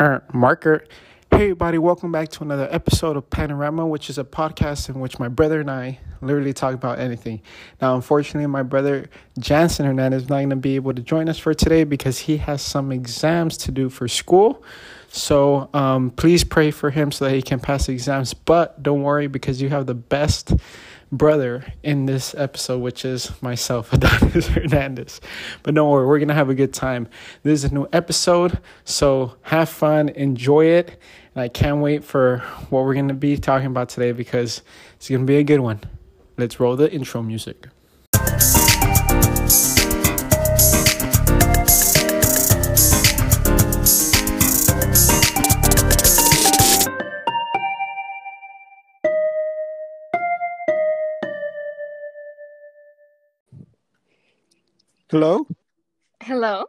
er, marker. Hey, everybody, welcome back to another episode of Panorama, which is a podcast in which my brother and I literally talk about anything. Now, unfortunately, my brother Jansen Hernandez is not going to be able to join us for today because he has some exams to do for school. So um, please pray for him so that he can pass the exams. But don't worry because you have the best brother in this episode, which is myself, Adonis Hernandez. But don't worry, we're going to have a good time. This is a new episode, so have fun, enjoy it. And I can't wait for what we're going to be talking about today because it's going to be a good one. Let's roll the intro music. Hello? Hello.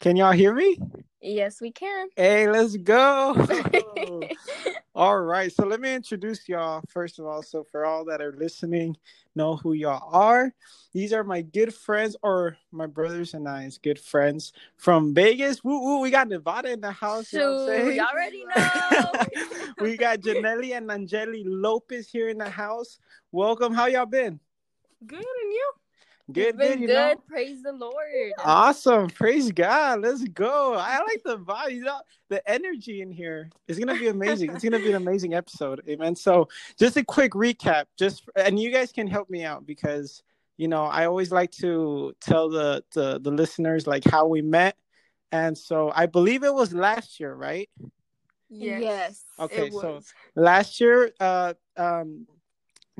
Can y'all hear me? Yes, we can. Hey, let's go. all right. So let me introduce y'all first of all. So for all that are listening, know who y'all are. These are my good friends, or my brothers and I's good friends from Vegas. Woo woo. We got Nevada in the house. You know what I'm Shoot, saying? you already know. we got Janelli and Angeli Lopez here in the house. Welcome. How y'all been? good and you? Good, Been good. You good. know. Praise the Lord. Awesome. Praise God. Let's go. I like the vibe. You know, the energy in here is going to be amazing. it's going to be an amazing episode. Amen. So, just a quick recap, just and you guys can help me out because, you know, I always like to tell the the, the listeners like how we met. And so, I believe it was last year, right? Yes. Okay, it so- Last year, uh um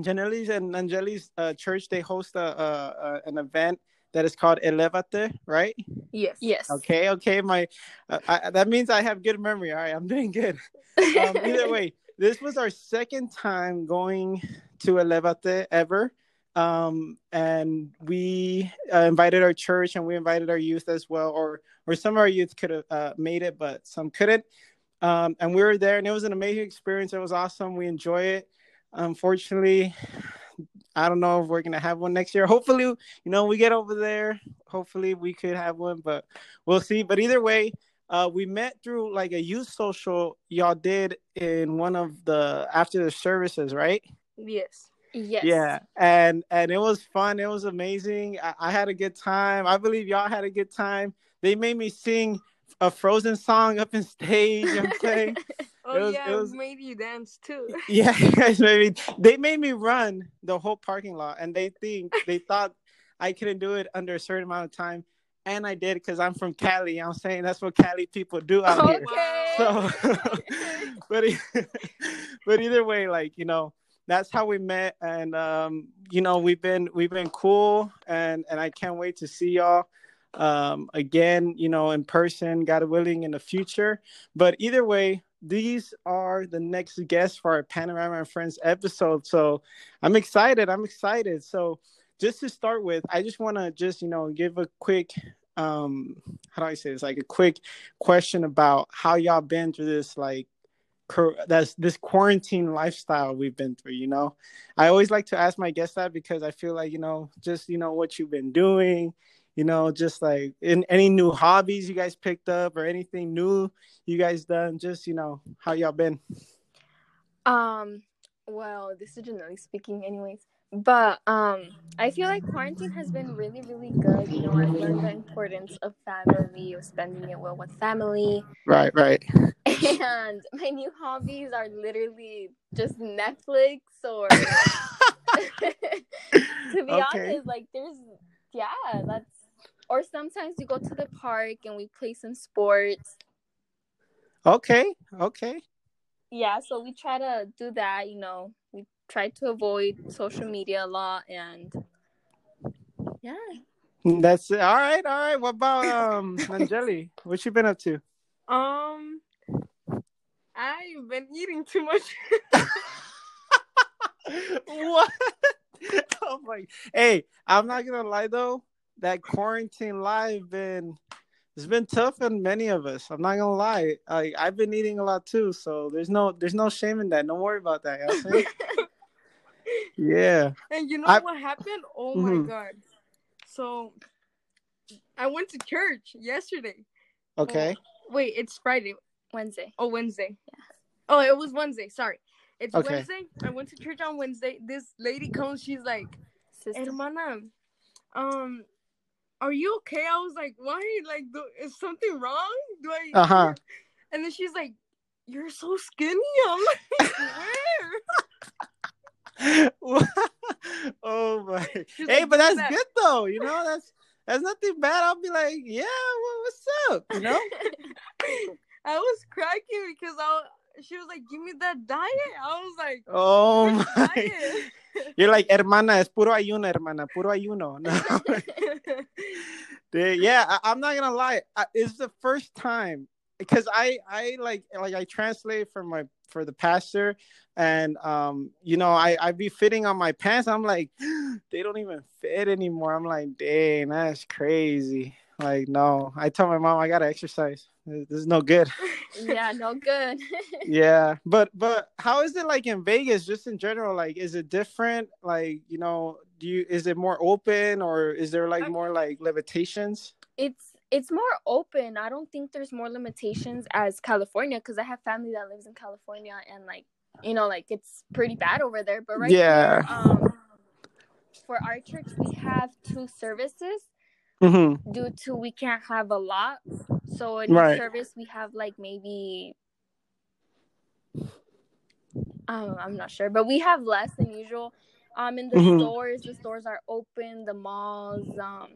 Janelli's and Angeli's uh, church they host a, a, a an event that is called Elevate, right? yes. Yes. Okay, okay. My uh, I, that means I have good memory. All right, I'm doing good. Um, either way, this was our second time going to Elevate ever. Um, and we uh, invited our church and we invited our youth as well, or or some of our youth could have uh, made it, but some couldn't. Um, and we were there, and it was an amazing experience. It was awesome. We enjoy it. Unfortunately, I don't know if we're gonna have one next year. Hopefully, you know, we get over there. Hopefully, we could have one, but we'll see. But either way, uh, we met through like a youth social y'all did in one of the after the services, right? yes. Yes. Yeah, and and it was fun. It was amazing. I, I had a good time. I believe y'all had a good time. They made me sing a Frozen song up in stage. I'm saying. Oh It was- yeah, it was- made you dance too. Yeah, guys made me. They made me run the whole parking lot, and they think they thought I couldn't do it under a certain amount of time, and I did because I'm from Cali. You know what I'm saying that's what Cali people do out here. Okay. So, but but either way, like you know, that's how we met, and um, you know, we've been we've been cool, and and I can't wait to see y'all um again you know in person god willing in the future but either way these are the next guests for our panorama and friends episode. So i'm excited i'm excited. So just to start with i just want to just you know give a quick um how do i say this? Like a quick question about how y'all been through this like cur- that's this quarantine lifestyle we've been through you know? I always like to ask my guests that because i feel like you know just you know what you've been doing you know just like in any new hobbies you guys picked up or anything new you guys done just you know how y'all been Um. Well, this is generally speaking, anyways. But um, I feel like quarantine has been really, really good. You know, I've learned the importance of family, of spending it well with family, right right and my new hobbies are literally just Netflix or to be Okay. honest, like there's yeah, that's or sometimes we go to the park and we play some sports. okay okay Yeah, so we try to do that, you know. We try to avoid social media a lot and yeah. that's it all right all right what about um angeli what you been up to Um, I've been eating too much. what oh my hey i'm not gonna lie though that quarantine life been it's been tough on many of us i'm not gonna lie like i've been eating a lot too so there's no there's no shame in that don't worry about that you know what I'm saying? yeah and you know I- what happened? Oh Mhm. my god! So, I went to church yesterday. okay Wait, it's Friday. Wednesday. Oh, Wednesday. Yeah. Oh, it was Wednesday. Sorry. It's Okay. Wednesday. I went to church on Wednesday. This lady comes. She's like, Sister. "Hermana, um, are you okay?" I was like, "Why? Like, do, is something wrong? Do I?" Uh huh. And then she's like, "You're so skinny." I'm like, "Where?" oh my. She's Hey, like, but that's that." good though. You know, that's that's nothing bad. I'll be like, yeah, well, what's up? You know? I was cracking because I. She was like, "Give me that diet." I was like, Oh my. diet?" You're like, hermana, es puro ayuno, hermana, puro ayuno. No. Dude, yeah, I, I'm not gonna lie. I, it's the first time because I I like like I translate for my for the pastor, and um you know I I be fitting on my pants. I'm like, they don't even fit anymore. I'm like, dang, that's crazy. Like, no, I tell my mom I gotta exercise. This is no good. yeah, no good. yeah, but but how is it like in Vegas? Just in general, like, is it different? Like, you know, do you is it more open or is there like more like limitations? it's it's more open. I don't think there's more limitations as California because I have family that lives in California and like you know like it's pretty bad over there. But right Yeah. here, um, for our church we have two services Mm-hmm. due to we can't have a lot. So in Right. service we have like maybe um, I'm not sure, but we have less than usual. Um, in the Mhm. stores, the stores are open. The malls, um,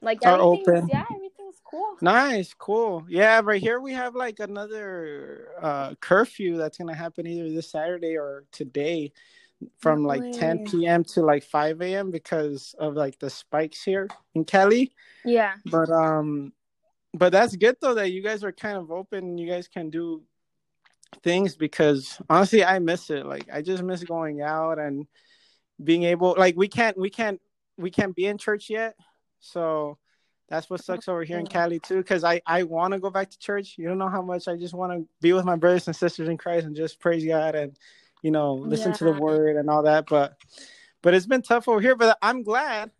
like Are open. yeah, everything's cool. Nice, cool. Yeah, right here we have like another uh curfew that's gonna happen either this Saturday or today from like 10 p.m. to like 5 a.m. because of like the spikes here in Cali. Yeah, But um but that's good though that you guys are kind of open you guys can do things because honestly I miss it. Like I just miss going out and being able like we can't we can't we can't be in church yet. So that's what sucks over here in Cali too because I I want to go back to church. You don't know how much I just want to be with my brothers and sisters in Christ and just praise God and you know listen to the word and all that but but it's been tough over here but I'm glad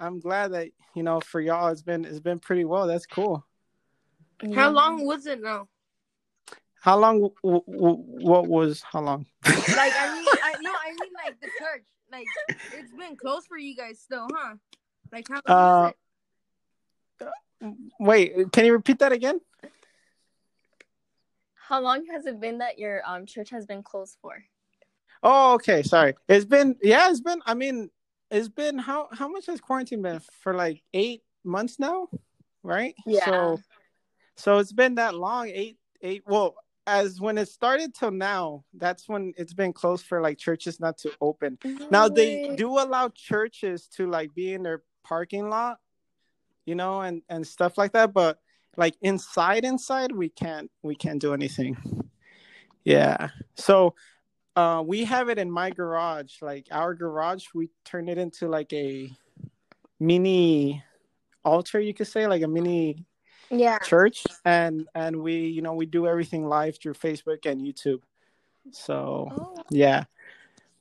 I'm glad that you know for y'all it's been it's been pretty well. That's cool. Yeah. How long was it now? How long? W- w- what was how long? Like I mean, I no, I mean like the church. Like it's been closed for you guys still, huh? Like how long Uh, is it? Wait, can you repeat that again? How long has it been that your um church has been closed for? Oh, okay. Sorry. It's been yeah. It's been. I mean, it's been how how much has quarantine been for? Like eight months now, right? Yeah. So, so it's been that long. Eight eight. Well, as when it started till now, that's when it's been closed for like churches not to open. Now they do allow churches to like be in their parking lot, you know, and and stuff like that. But like inside, inside, we can't we can't do anything. Yeah. So uh, we have it in my garage. Like our garage, we turn it into like a mini altar, you could say, like a mini Yeah. church, and and we you know we do everything live through Facebook and YouTube. So Oh, yeah.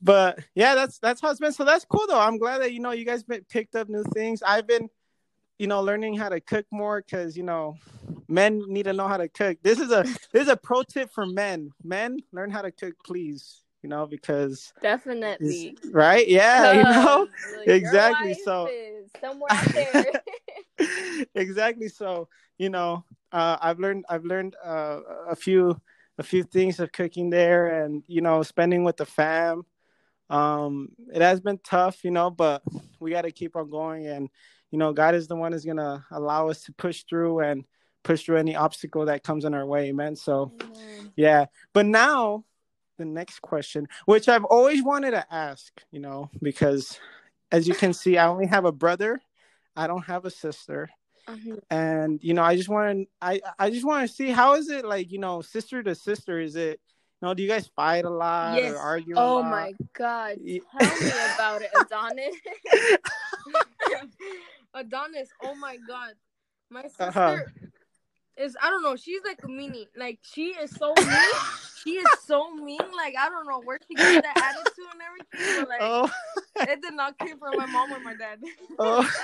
But yeah that's that's how it's been. So that's cool though. I'm glad that you know you guys been, picked up new things. I've been you know learning how to cook more because you know men need to know how to cook. This is a this is a pro tip for men. Men learn how to cook please you know because definitely. right? Yeah you know? exactly, so- somewhere there. exactly so you know uh i've learned i've learned uh, a few a few things of cooking there and you know spending with the fam. Um it has been tough you know but we got to keep on going and you know god is the one who's gonna allow us to push through and push through any obstacle that comes in our way man so yeah but now the next question which i've always wanted to ask you know because as you can see i only have a brother i don't have a sister Mhm. and you know i just want to i i just want to see how is it like you know sister to sister is it you know do you guys fight a lot Yes. or argue a Oh my god. Tell me about it, Adonis. Adonis, oh my god. My sister Uh-huh. is I don't know, she's like a mini. Like she is so mean. She is so mean. Like I don't know where she gets that attitude and everything, but like oh it did not come from my mom or my dad. oh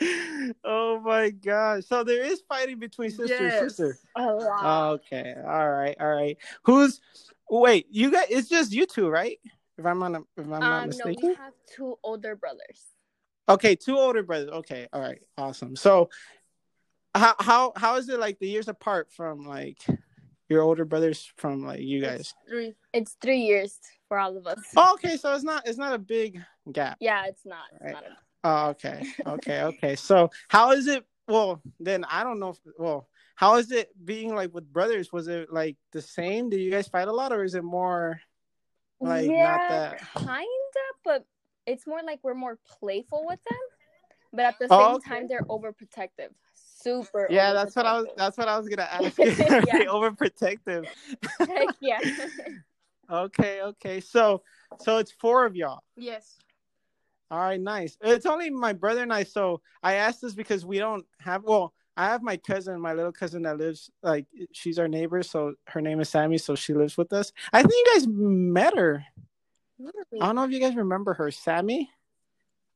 oh my gosh! So there is fighting between sister Yes. and sister. A lot. Okay, all right, all right. Who's? Wait, you guys? It's just you two, right? If I'm not, if I'm not um, no, mistaken. we have two older brothers. Okay, two older brothers. Okay, all right, awesome. So, how how how is it like the years apart from like your older brothers from like you guys? Three. It's three years for all of us. Oh, okay, so it's not it's not a big gap. Yeah, it's not. It's Right. not a- Oh, okay, okay, okay. So how is it? Well, then I don't know. If, well, how is it being like with brothers? Was it like the same? Do you guys fight a lot, or is it more like not yeah, that? kinda, but it's more like we're more playful with them. But at the Oh, same okay. time, they're overprotective. Super. Yeah, that's what I was. That's what I was gonna ask. you. Are they Yeah. overprotective? Heck yeah. Okay, okay. So, so it's four of y'all. Yes. All right, nice. It's only my brother and I. So I asked this because we don't have. Well, I have my cousin, my little cousin that lives like she's our neighbor. So her name is Sammy. So she lives with us. I think you guys met her. Really? I don't know if you guys remember her, Sammy.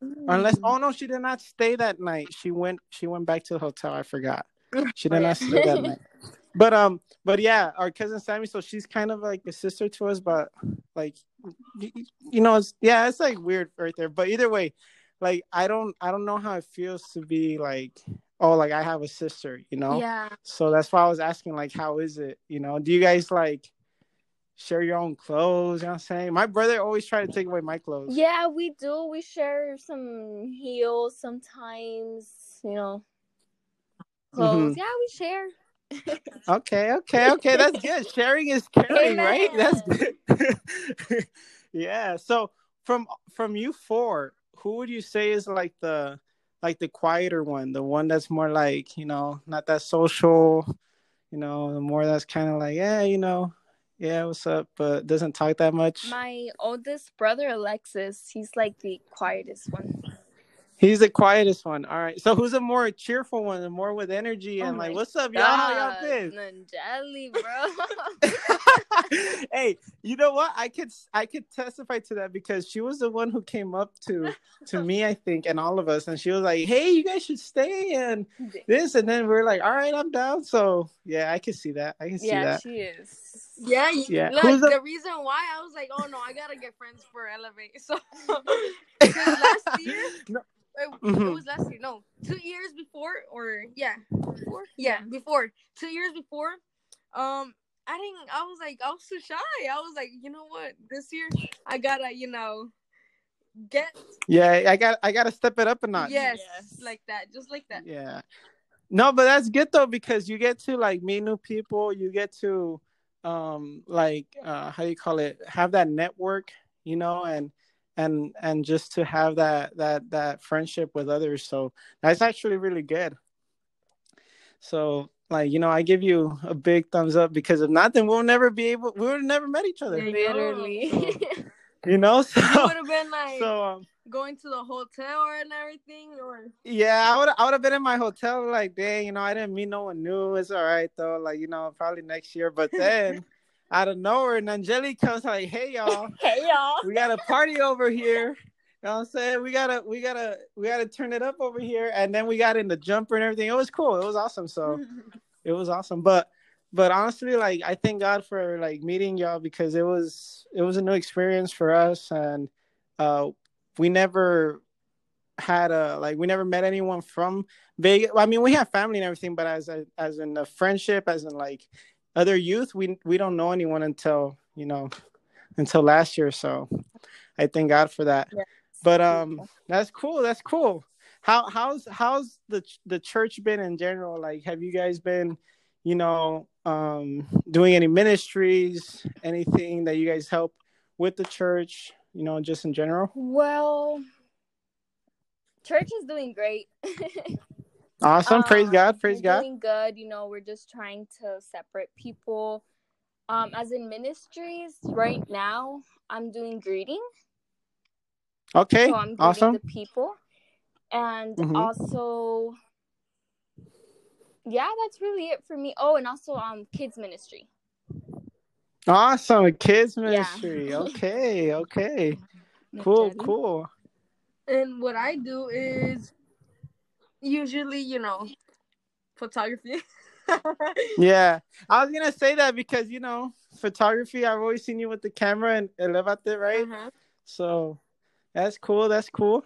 Mm. Unless, oh no, she did not stay that night. She went. She went back to the hotel. I forgot. She did not stay that night. But um, but yeah, our cousin Sammy. So she's kind of like a sister to us, but like, y- y- you know, it's yeah, it's like weird right there. But either way, like I don't, I don't know how it feels to be like, oh, like I have a sister, you know. Yeah. So that's why I was asking, like, how is it? You know, do you guys like share your own clothes? You know what I'm saying? My brother always tried to take away my clothes. Yeah, we do. We share some heels sometimes, you know. Clothes. Mm-hmm. Yeah, we share. Okay, okay, okay. That's good. Sharing is caring, right? That's good. yeah. So from from you four, who would you say is like the like the quieter one, the one that's more like you know not that social, you know, the more that's kind of like yeah, you know, yeah, what's up, but doesn't talk that much. My oldest brother, Alexis, he's like the quietest one. He's the quietest one. All right. So who's a more cheerful one, the more with energy Oh and like, what's up, y'all? How y'all God, been? Nanjali, bro. hey, you know what? I could I could testify to that because she was the one who came up to to me, I think, and all of us, and she was like, "Hey, you guys should stay and this," and then we are like, "All right, I'm down." So yeah, I can see that. I can see yeah, that. Yeah, she is. Yeah, you, Yeah. Like Who's the- the reason why I was like, oh no, I gotta get friends for Elevate. So last year, No. It, Mhm. it was last year. No, two years before, or yeah, before, yeah, before two years before. Um, I didn't. I was like, I was too shy. I was like, you know what? This year, I gotta, you know, get Yeah, I got I got to step it up a notch. yes, Yes. like that, just like that. Yeah. No, but that's good though because you get to like meet new people. You get to um like uh how do you call it? Have that network, you know, and and and just to have that that that friendship with others. So that's actually really good. So like you know, I give you a big thumbs up because if not, then we'll never be able. We would have never met each other. Yeah. Literally. You know, so would have been like so um, going to the hotel and everything, or Yeah, I would I would have been in my hotel like, dang, you know, I didn't meet no one new. It's all right though, like you know, probably next year. But then out of nowhere, Nanjeli comes like, hey y'all, hey y'all. we got a party over here. You know what I'm saying? We gotta we gotta we gotta turn it up over here. And then we got in the jumper and everything. It was cool. It was awesome. So it was awesome. But but honestly, like I thank God for like meeting y'all because it was it was a new experience for us and uh we never had a like we never met anyone from Vegas. I mean, we have family and everything, but as a, as in a friendship, as in like other youth, we we don't know anyone until you know until last year. So I thank God for that. Yes. But um, that's cool. That's cool. How how's how's the the church been in general? Like, have you guys been, you know, um, doing any ministries, anything that you guys help with the church? You know, just in general. Well, church is doing great. Awesome. praise Um, God. Praise we're God. Doing good. You know, we're just trying to separate people. Um, as in ministries, right now, I'm doing greeting. Okay. So I'm greeting awesome. the people. And Mhm. also yeah, that's really it for me. Oh, and also um kids ministry. Awesome. Kids Yeah. ministry. Okay. Okay. Cool. Cool. and what I do is usually, you know, photography. Yeah, I was gonna say that because you know photography. I've always seen you with the camera and elevate, right? Uh-huh. So that's cool. That's cool.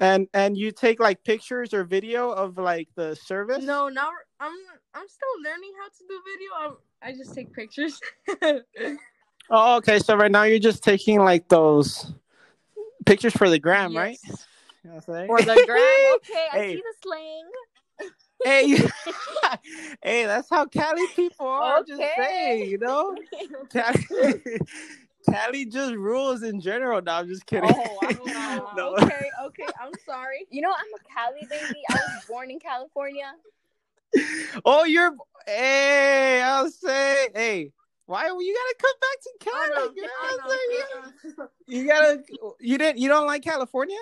And and you take like pictures or video of like the service. No, now I'm I'm still learning how to do video. I'm, I just take pictures. Oh, okay. So right now you're just taking like those pictures for the gram, right? Yes. You know what For the gram, okay, I see the slang. hey, hey, that's how Cali people are. I'm Just Okay. saying, you know, Cali, Cali just rules in general. No, I'm just kidding. Oh. No. Okay, okay. I'm sorry. You know, I'm a Cali baby. I was born in California. Oh, you're. Hey, I'll say. Hey, why you gotta come back to Cali? I know, I. Uh-uh. You gotta. You didn't. You don't like California?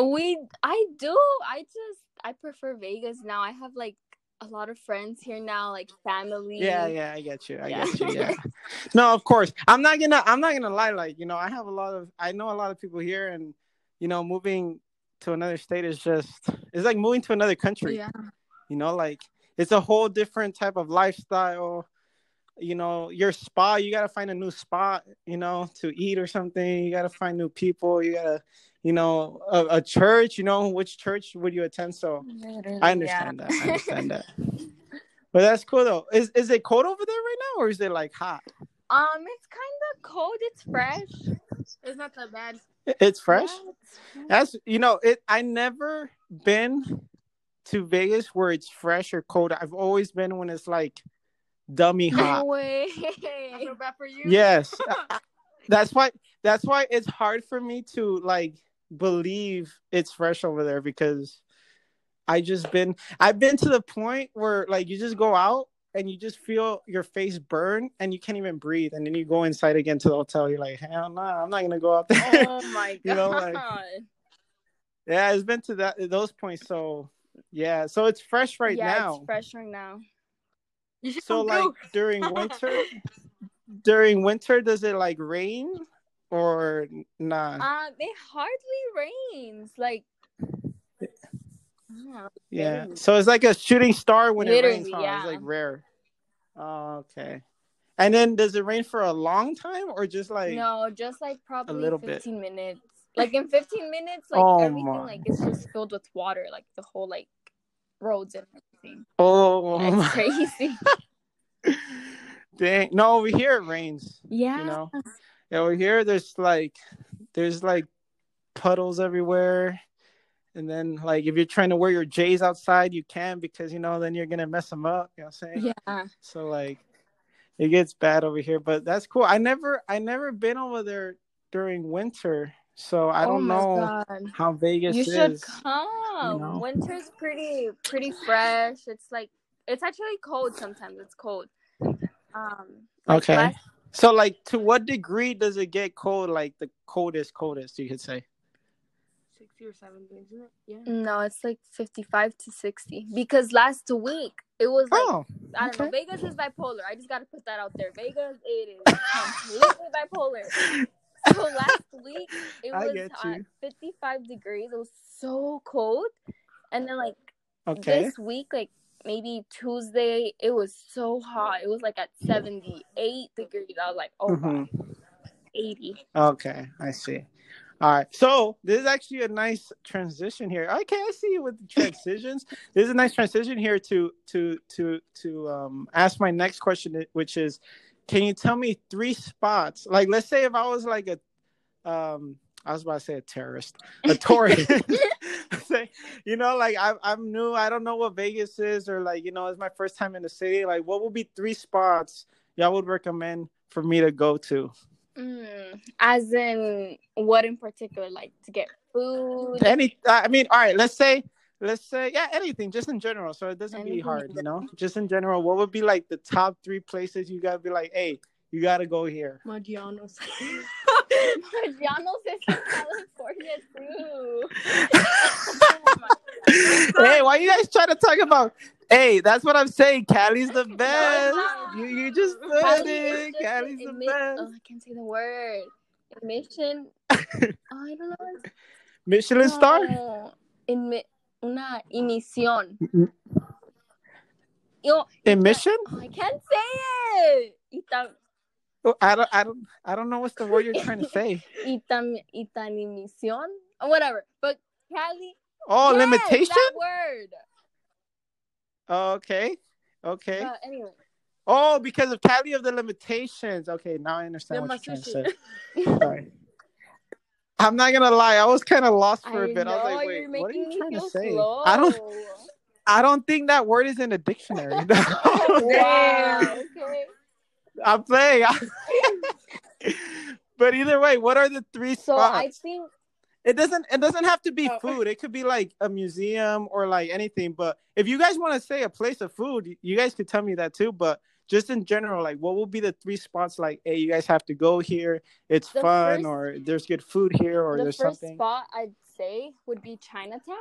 We, I do. I just, I prefer Vegas now. I have like a lot of friends here now, like family. Yeah, yeah, I get you. I Yeah. get you. Yeah. no, of course. I'm not gonna. I'm not gonna lie. Like you know, I have a lot of. I know a lot of people here, and you know, moving to another state is just. It's like moving to another country. Yeah. You know, like it's a whole different type of lifestyle. You know, your spa. You gotta find a new spot. You know, to eat or something. You gotta find new people. You gotta. You know, a, a church. You know, which church would you attend? So. I understand that. I understand that. But that's cool though. Is is it cold over there right now, or is it like hot? Um, it's kind of cold. It's fresh. It's not that bad. It's fresh. Yeah, it's fresh. That's you know it. I never been to Vegas where it's fresh or cold. I've always been when it's like dummy hot. No hot. way. I feel bad for you. yes, that's why. That's why it's hard for me to like believe it's fresh over there because I just been. I've been to the point where like you just go out and you just feel your face burn and you can't even breathe, and then you go inside again to the hotel. You're like, hell no, I'm not gonna go out there. Oh my god. You know, like- yeah, it's been to that those points. So yeah, so it's fresh right yeah, now. it's fresh right now. You should So like during winter, during winter, does it like rain or not? Uh, it hardly rains. Like, yeah, yeah. So it's like a shooting star when it rains. Literally, Huh? yeah. It's like rare. Oh, okay. And then does it rain for a long time or just like? no, just like probably a little bit. 15 minutes. Like in 15 minutes, like Oh everything, my. like it's just filled with water, like the whole like roads and everything. Oh, It's my- crazy. dang! No, over here it rains. Yeah. You know, yeah, over here there's like there's like puddles everywhere. And then, like, if you're trying to wear your J's outside, you can because you know then you're gonna mess them up. You know what I'm saying? Yeah. So like it gets bad over here, but that's cool. I never I never been over there during winter, so I oh don't know God. how Vegas You is. should come. know? Winter's pretty pretty fresh. It's like it's actually cold sometimes. It's cold. Um like Okay. last- So like to what degree does it get cold? Like the coldest, coldest you could say. 60 or 70, isn't it? Yeah. no, it's like 55 to 60 because last week it was like Oh, I don't know. Vegas is bipolar. I just got to put that out there. Vegas, it is completely bipolar. So last week it was get 55 degrees. It was so cold. And then like okay. this week, like maybe Tuesday, it was so hot. It was like at 78 degrees. I was like, oh Mhm. my, 80. Okay, I see. All right. So this is actually a nice transition here. Okay, I see you with the transitions. this is a nice transition here to to to to um ask my next question, which is, can you tell me three spots? Like, let's say if I was like a um. I was about to say a terrorist, a tourist. you know, like I, I'm new. I don't know what Vegas is, or like, you know, it's my first time in the city. Like, what would be three spots y'all would recommend for me to go to? Mm, as in what in particular? Like to get food? any i mean all right let's say let's say yeah anything just in general so it doesn't be hard you know just in general what would be like the top three places you gotta be like hey you gotta go here Maggiano's. Maggiano's is in California too. Hey why you guys trying to talk about hey that's what i'm saying cali's the best you you just said it cali's the best Oh, I can't say the word. Admission. oh, I don't know. michelin star No. Admit. una emisión. Mm. Yo, Emission? oh, I can't say it. Oh, I don't, I don't, I don't know what's the word you're trying to say. y, tam, y tan emisión, or whatever. But Cali, Oh, yes, limitation. That word. Okay, okay. But anyway, Oh, because of Cali of the limitations. Okay, now I understand what you're trying to say. Sorry. I'm not gonna lie, I was kind of lost for a bit. I was know like, wait, what are you trying to say? slow. I don't, I don't think that word is in a dictionary. wow. I'm playing. but either way, what are the three So spots? I think It doesn't. It doesn't have to be Oh. food. It could be like a museum or like anything. But if you guys want to say a place of food, you guys could tell me that too. But just in general, like what will be the three spots? Like, hey, you guys have to go here. It's The fun, first- or there's good food here, or the there's first something. spot I'd say would be Chinatown.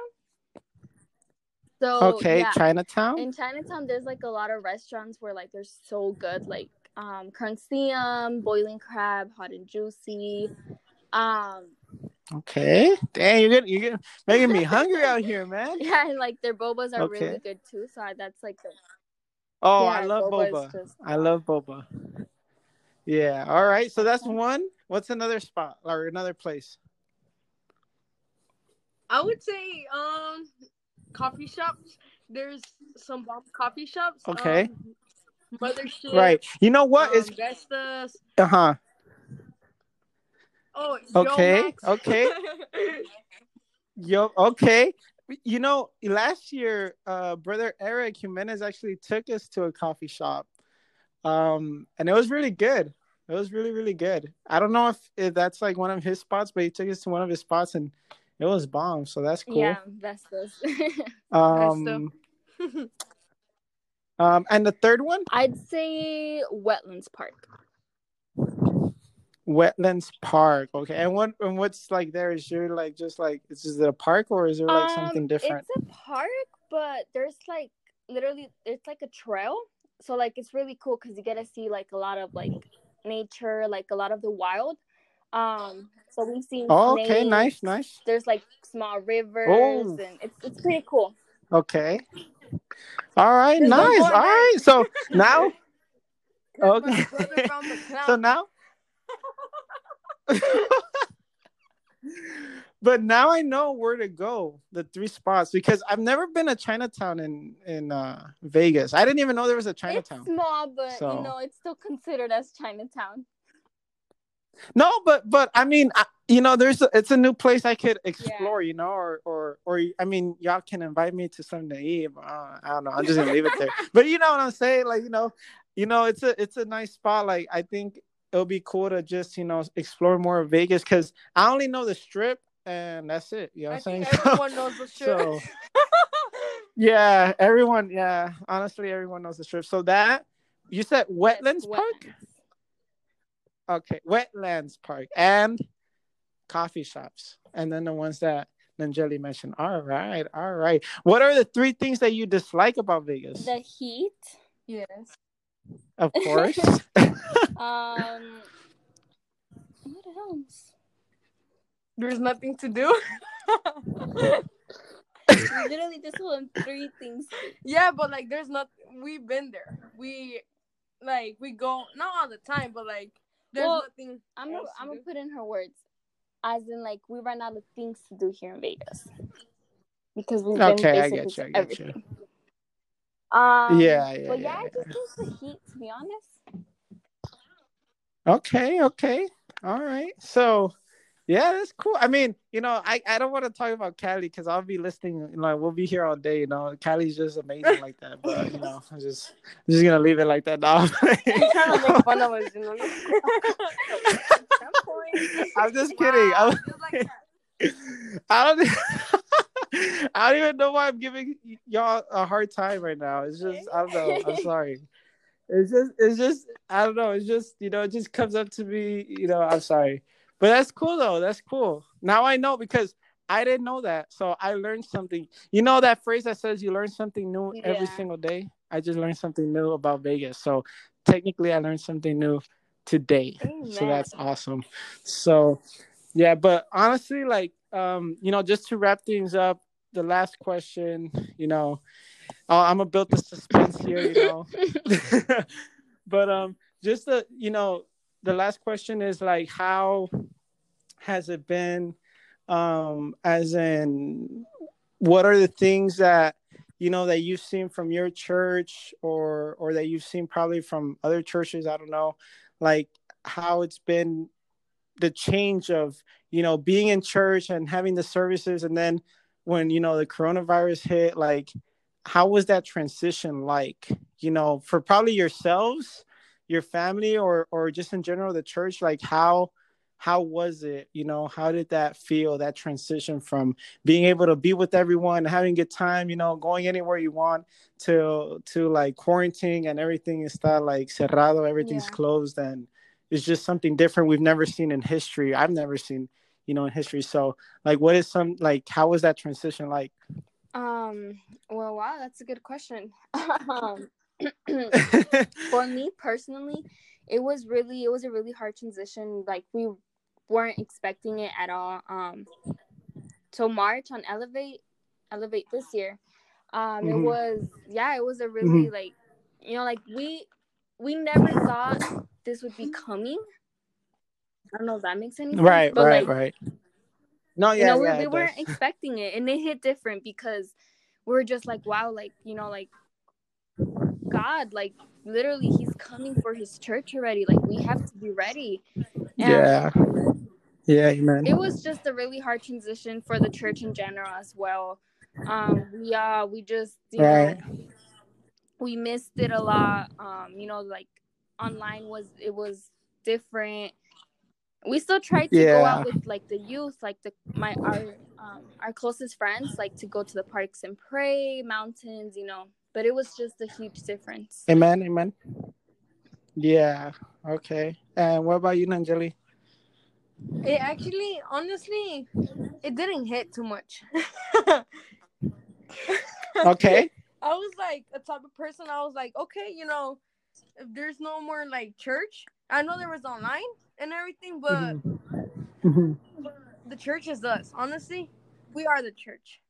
So okay, yeah, Chinatown. in Chinatown, there's like a lot of restaurants where like they're so good, like um Crunchium, Boiling Crab, Hot and Juicy. Um, okay, dang, you're getting, you're getting, making me hungry out here, man. yeah, and like their bobas are Okay. really good too. So I, that's like the Oh, yeah, I love boba boba. just- I love boba. Yeah. All right. So that's one. What's another spot or another place? I would say um coffee shops. There's some bomb coffee shops. Okay. Um, Mothership. Right. You know what? Um, It's Vestas. uh huh. Oh, Okay, Jomax. okay. Yo, okay. You know, last year, uh, brother Eric Jimenez actually took us to a coffee shop, um, and it was really good. It was really, really good. I don't know if, if that's like one of his spots, but he took us to one of his spots, and it was bomb. So that's cool. yeah, Vestas. Um, um, and the third one, I'd say Wetlands Park. Wetlands Park. Okay, and what and what's like there? Is there like just like is it a park or is there like something Um, different? It's a park, but there's like literally it's like a trail. So like it's really cool because you get to see like a lot of like nature, like a lot of the wild. Um, so we've seen. Oh, okay, snakes. nice, nice. There's like small rivers, Oh. and it's it's pretty cool. Okay. All right, nice. All. So now, Okay. brother found the clown. so now, but now I know where to go. The three spots because I've never been a Chinatown in in uh, Vegas. I didn't even know there was a Chinatown. It's small, but So- you know it's still considered as Chinatown. No, but but I mean, I, you know, there's a, it's a new place I could explore. You know, or or or I mean, y'all can invite me to something to eat. Uh, I don't know. I'm just gonna leave it there. But you know what I'm saying? Like you know, you know, it's a it's a nice spot. Like I think it'll be cool to just you know explore more of Vegas because I only know the Strip and that's it. You know what I'm saying? everyone knows the shit. So yeah, everyone. Yeah, honestly, everyone knows the Strip. So that you said Wetlands Yes, Park. wetlands. Okay, wetlands park and coffee shops, and then the ones that Nanjeli mentioned. All right, all right. What are the three things that you dislike about Vegas? The heat. yes. Of course. Um, what else? There's nothing to do. Literally just on three things. yeah, but like there's not we've been there. We like we go not all the time, but like there's Well, nothing I'm gonna I'm gonna put in her words, as in like we run out of things to do here in Vegas because we've been Okay, I get you, I get you. everything. Um, Yeah, yeah, But yeah, yeah, I just think the heat. To be honest. okay, okay. All right. So yeah, that's cool. I mean, you know, I, I don't want to talk about Cali because I'll be listening. You know, we'll be here all day. You know, Cali's just amazing like that. But you know, I'm just I'm just gonna leave it like that now. I'm trying to make fun of us, you know. I'm just kidding. I'm- like. I don't. I don't even know why I'm giving y'all a hard time right now. It's just I don't know. I'm sorry. It's just it's just I don't know. It's just you know it just comes up to me. You know I'm sorry, but that's cool though. That's cool. Now I know because I didn't know that, so I learned something. You know that phrase that says you learn something new every single day. I just learned something new about Vegas. So technically, I learned something new today. So that's awesome. So yeah, but honestly, like um, you know, just to wrap things up, the last question, you know, uh, I'm gonna build the suspense here, you know. but um, just the you know, the last question is like, how has it been? Um, as in, what are the things that you know that you've seen from your church or or that you've seen probably from other churches i don't know like how it's been the change of you know being in church and having the services and then when you know the coronavirus hit like how was that transition like you know for probably yourselves your family or or just in general the church? Like how how was it? You know how did that feel that transition from being able to be with everyone having a good time you know going anywhere you want to to like quarantine and everything is that like cerrado everything's yeah. closed and it's just something different we've never seen in history. I've never seen you know in history. So like what is some like how was that transition like? Um well wow that's a good question. Um, for me personally it was really it was a really hard transition. Like we weren't expecting it at all. Um, so March on Elevate, Elevate this year, um, mm-hmm. it was yeah, it was a really mm-hmm. like, you know, like we we never thought this would be coming. I don't know if that makes any sense. Right, right, like, right. No, yeah, you know, yeah, we, we weren't expecting it, and it hit different because we are just like, wow, like you know, like God, like literally, He's coming for His church already. Like we have to be ready. And yeah. Yeah, amen. It was just a really hard transition for the church in general as well. Um, we uh we just you right. know we missed it a lot. Um, you know, like online was it was different. We still tried to yeah. go out with like the youth, like the my our um, our closest friends, like to go to the parks and pray, mountains, you know. But it was just a huge difference. Amen, amen. Yeah. Okay. And what about you, Nanjali? It actually, honestly, it didn't hit too much. okay. I was like a type of person. I was like, okay, you know, if there's no more like church, I know there was online and everything, but mm-hmm. mm-hmm. the church is us. Honestly, we are the church.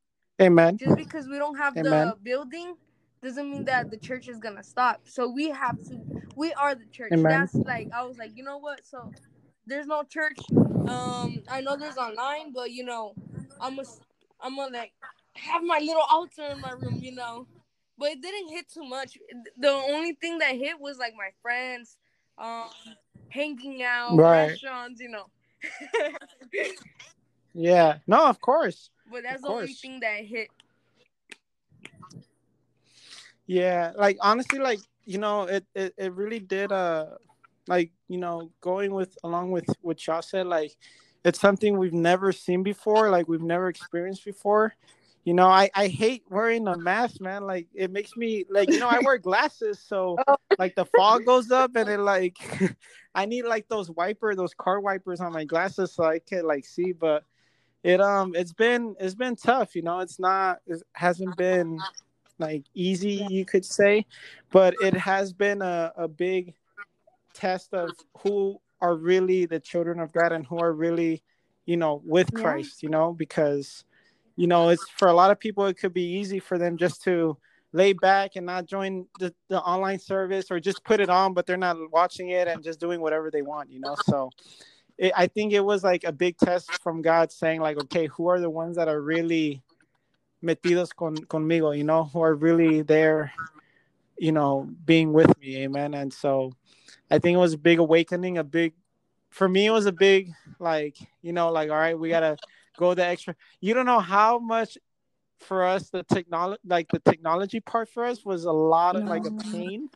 Amen. Just because we don't have Amen. the building doesn't mean that the church is gonna stop. So we have to. We are the church. Amen. That's like I was like, you know what? So there's no church. Um, I know there's online, but you know, I'm a, I'm gonna like have my little altar in my room, you know. But it didn't hit too much. The only thing that hit was like my friends, um, hanging out, right. restaurants, you know. yeah. No, of course. But that's of the course. only thing that hit. Yeah, like honestly, like you know, it it, it really did uh like you know going with along with what y'all said like it's something we've never seen before like we've never experienced before. You know i i hate wearing a mask man. Like it makes me like you know i wear glasses so oh. like the fog goes up and it like i need like those wiper those car wipers on my glasses so i can like see but it um it's been it's been tough you know? It's not it hasn't been like easy you could say but it has been a, a big test of who are really the children of God and who are really, you know, with Christ, yeah. you know, because, you know, it's for a lot of people, it could be easy for them just to lay back and not join the, the online service or just put it on, but they're not watching it and just doing whatever they want, you know. So it, I think it was like a big test from God saying, like, okay, who are the ones that are really metidos con, conmigo, you know, who are really there, you know, being with me, amen. And so, I think it was a big awakening, a big for me it was a big like, you know, like all right, we gotta go the extra. You don't know how much for us the technology like the technology part for us was a lot of no. like a pain.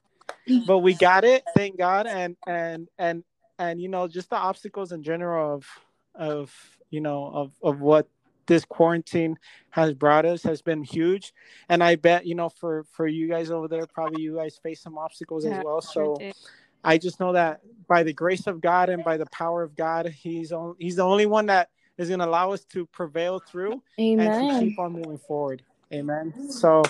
But we got it, thank God. And and and and you know, just the obstacles in general of of you know of of what this quarantine has brought us has been huge and i bet you know for for you guys over there probably you guys face some obstacles yeah, as well so I just know that by the grace of God and by the power of God, He's on, He's the only one that is going to allow us to prevail through Amen. and to keep on moving forward. Amen. So,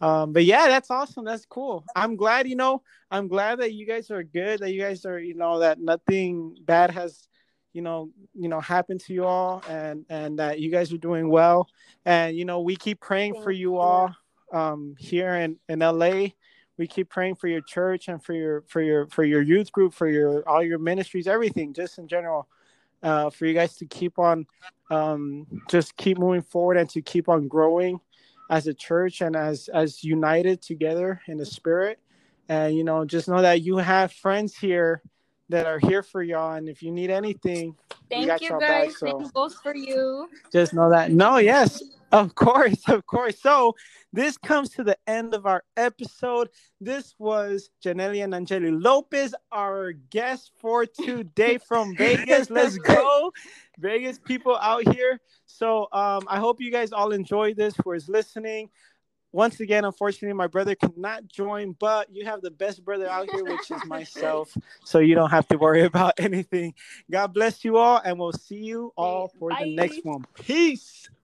um, but yeah, that's awesome. That's cool. I'm glad, you know, I'm glad that you guys are good, that you guys are, you know, that nothing bad has, you know, you know, happened to you all, and and that you guys are doing well, and you know, we keep praying for you you. all um, here in in LA. We keep praying for your church and for your for your for your youth group, for your all your ministries, everything, just in general, uh, for you guys to keep on, um, just keep moving forward and to keep on growing as a church and as as united together in the spirit. And you know just know that you have friends here that are here for y'all and if you need anything Thank got you y'all guys. back, so Same goes for you. just know that. No yes of course of course. So this comes to the end of our episode. This was Janelia and Angeli Lopez our guest for today from Vegas. Let's go. Vegas people out here. So um I hope you guys all enjoyed this who is listening once again, unfortunately, my brother cannot join, but you have the best brother out here, which is myself. So you don't have to worry about anything. God bless you all, and we'll see you all for the next one. Peace.